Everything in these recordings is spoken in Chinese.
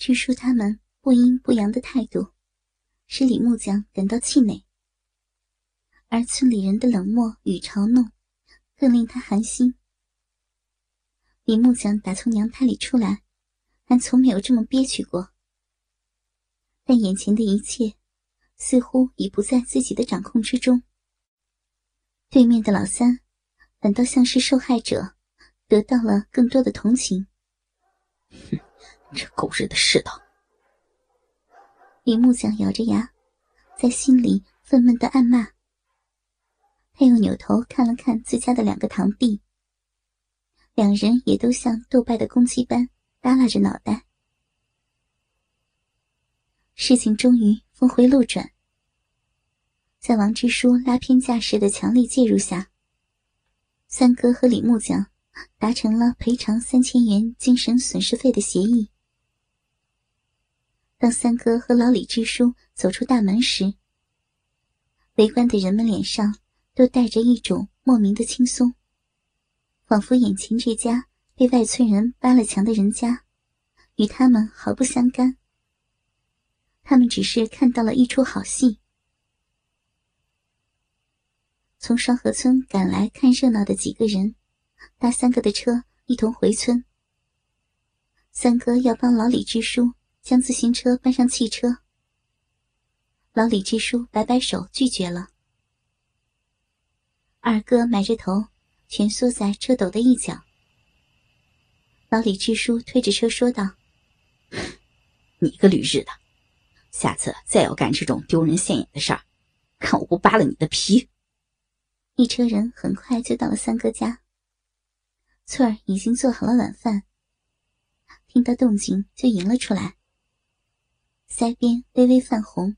据说他们不阴不阳的态度，使李木匠感到气馁；而村里人的冷漠与嘲弄，更令他寒心。李木匠打从娘胎里出来，还从没有这么憋屈过。但眼前的一切，似乎已不在自己的掌控之中。对面的老三，反倒像是受害者，得到了更多的同情。哼 这狗日的世道！李木匠咬着牙，在心里愤懑的暗骂。他又扭头看了看自家的两个堂弟。两人也都像斗败的公鸡般耷拉着脑袋。事情终于峰回路转，在王支书拉偏架势的强力介入下，三哥和李木匠达成了赔偿三千元精神损失费的协议。当三哥和老李支书走出大门时，围观的人们脸上都带着一种莫名的轻松。仿佛眼前这家被外村人扒了墙的人家，与他们毫不相干。他们只是看到了一出好戏。从双河村赶来看热闹的几个人，搭三哥的车一同回村。三哥要帮老李支书将自行车搬上汽车，老李支书摆摆手拒绝了。二哥埋着头。蜷缩在车斗的一角，老李支书推着车说道：“你个驴日的，下次再要干这种丢人现眼的事儿，看我不扒了你的皮！”一车人很快就到了三哥家，翠儿已经做好了晚饭，听到动静就迎了出来，腮边微微泛红，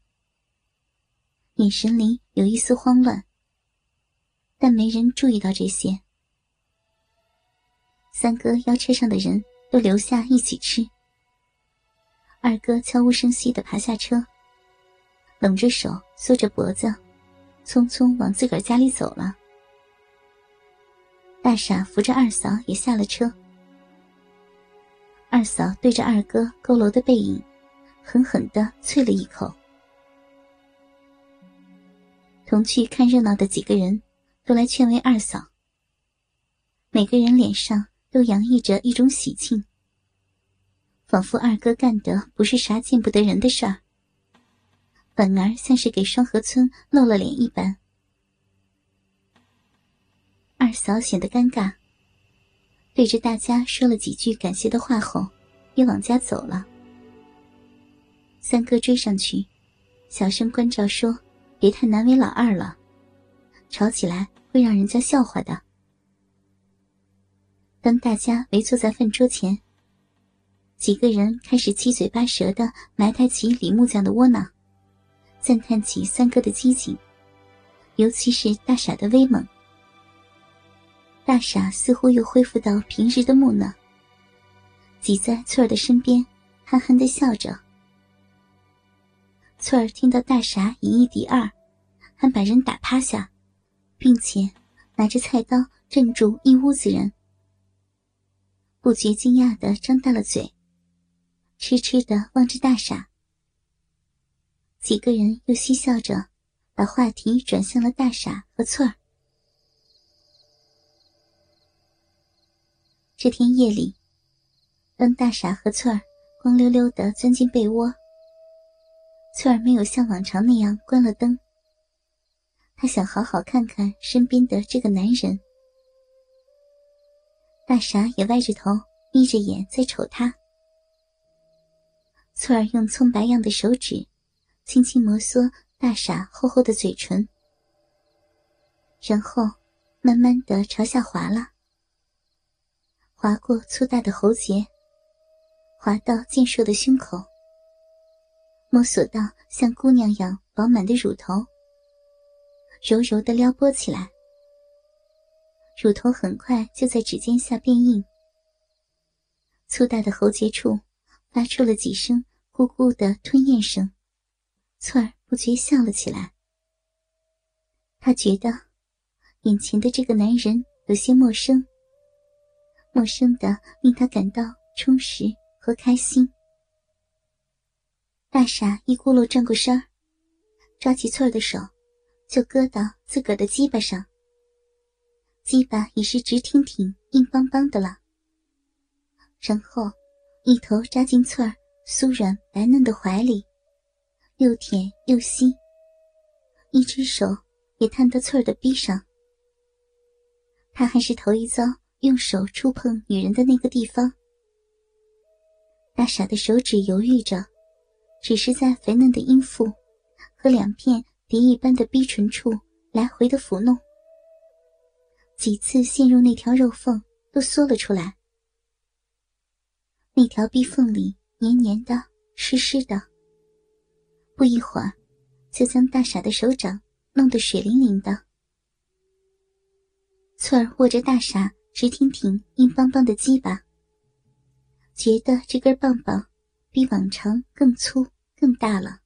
眼神里有一丝慌乱。但没人注意到这些。三哥邀车上的人都留下一起吃。二哥悄无声息的爬下车，拢着手，缩着脖子，匆匆往自个儿家里走了。大傻扶着二嫂也下了车。二嫂对着二哥佝偻的背影，狠狠的啐了一口。同去看热闹的几个人。都来劝慰二嫂。每个人脸上都洋溢着一种喜庆，仿佛二哥干的不是啥见不得人的事儿，反而像是给双河村露了脸一般。二嫂显得尴尬，对着大家说了几句感谢的话后，也往家走了。三哥追上去，小声关照说：“别太难为老二了。”吵起来会让人家笑话的。当大家围坐在饭桌前，几个人开始七嘴八舌的埋汰起李木匠的窝囊，赞叹起三哥的机警，尤其是大傻的威猛。大傻似乎又恢复到平时的木讷，挤在翠儿的身边，憨憨的笑着。翠儿听到大傻以一敌二，还把人打趴下。并且拿着菜刀镇住一屋子人，不觉惊讶的张大了嘴，痴痴的望着大傻。几个人又嬉笑着，把话题转向了大傻和翠儿。这天夜里，当大傻和翠儿光溜溜的钻进被窝，翠儿没有像往常那样关了灯。她想好好看看身边的这个男人。大傻也歪着头，眯着眼在瞅他。翠儿用葱白样的手指，轻轻摩挲大傻厚厚的嘴唇，然后慢慢的朝下滑了，滑过粗大的喉结，滑到健硕的胸口，摸索到像姑娘一样饱满的乳头。柔柔的撩拨起来，乳头很快就在指尖下变硬，粗大的喉结处发出了几声咕咕的吞咽声，翠儿不觉笑了起来。她觉得眼前的这个男人有些陌生，陌生的令她感到充实和开心。大傻一咕噜转过身，抓起翠儿的手，就搁到自个儿的鸡巴上。鸡巴已是直挺挺、硬邦邦的了。然后，一头扎进翠儿酥软白嫩的怀里，又舔又吸。一只手也探到翠儿的逼上。他还是头一遭用手触碰女人的那个地方。大傻的手指犹豫着。只是在肥嫩的阴腹和两片蝶一般的逼唇处来回的抚弄，几次陷入那条肉缝都缩了出来。那条逼缝里黏黏的、湿湿的，不一会儿就将大傻的手掌弄得水灵灵的。翠儿握着大傻直挺挺、硬邦邦的鸡巴，觉得这根棒棒。比往常更粗更大了，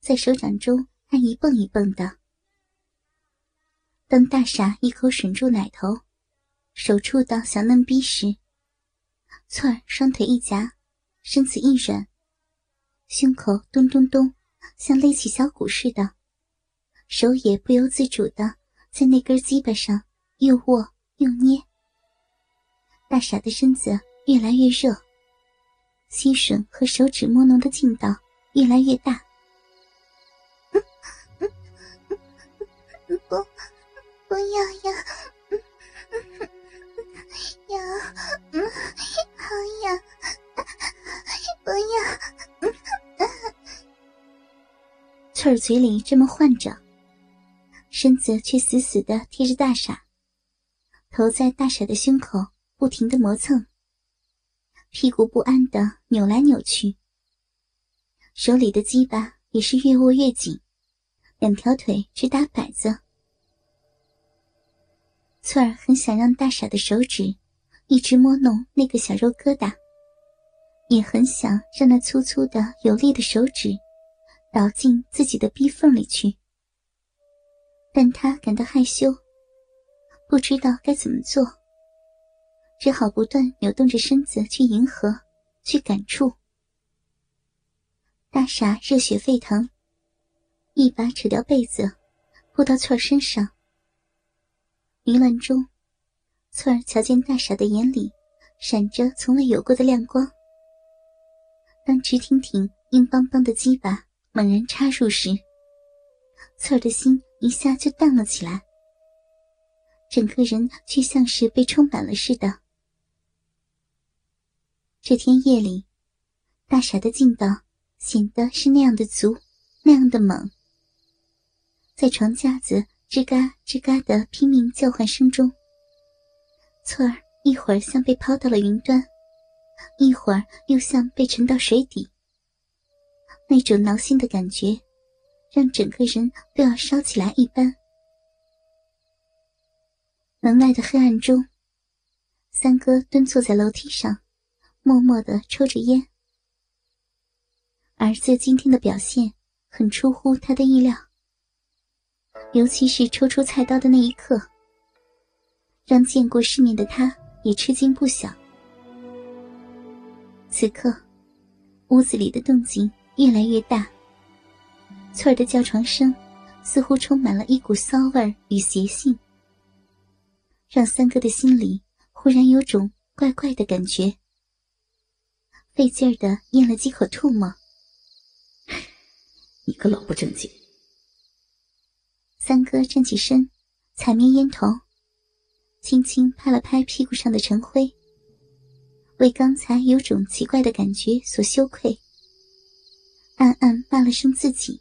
在手掌中还一蹦一蹦的。当大傻一口吮住奶头，手触到小嫩逼时，翠儿双腿一夹，身子一软，胸口咚咚咚，像勒起小鼓似的，手也不由自主的在那根鸡巴上又握又捏。大傻的身子越来越热。吸吮和手指摸弄的劲道越来越大，不，不要呀，呀，好痒，不要。翠儿嘴里这么唤着，身子却死死的贴着大傻，头在大傻的胸口不停的磨蹭。屁股不安的扭来扭去，手里的鸡巴也是越握越紧，两条腿直打摆子。翠儿很想让大傻的手指一直摸弄那个小肉疙瘩，也很想让那粗粗的有力的手指倒进自己的逼缝里去，但她感到害羞，不知道该怎么做。只好不断扭动着身子去迎合，去感触。大傻热血沸腾，一把扯掉被子，扑到翠儿身上。迷乱中，翠儿瞧见大傻的眼里闪着从未有过的亮光。当直挺挺、硬邦邦的鸡巴猛然插入时，翠儿的心一下就荡了起来，整个人却像是被充满了似的。这天夜里，大傻的劲道显得是那样的足，那样的猛。在床架子吱嘎吱嘎的拼命叫唤声中，翠儿一会儿像被抛到了云端，一会儿又像被沉到水底。那种挠心的感觉，让整个人都要烧起来一般。门外的黑暗中，三哥蹲坐在楼梯上。默默的抽着烟，儿子今天的表现很出乎他的意料，尤其是抽出菜刀的那一刻，让见过世面的他也吃惊不小。此刻，屋子里的动静越来越大，翠儿的叫床声似乎充满了一股骚味与邪性，让三哥的心里忽然有种怪怪的感觉。费劲儿的咽了几口吐沫。你个老不正经！三哥站起身，踩灭烟头，轻轻拍了拍屁股上的尘灰，为刚才有种奇怪的感觉所羞愧，暗暗骂了声自己。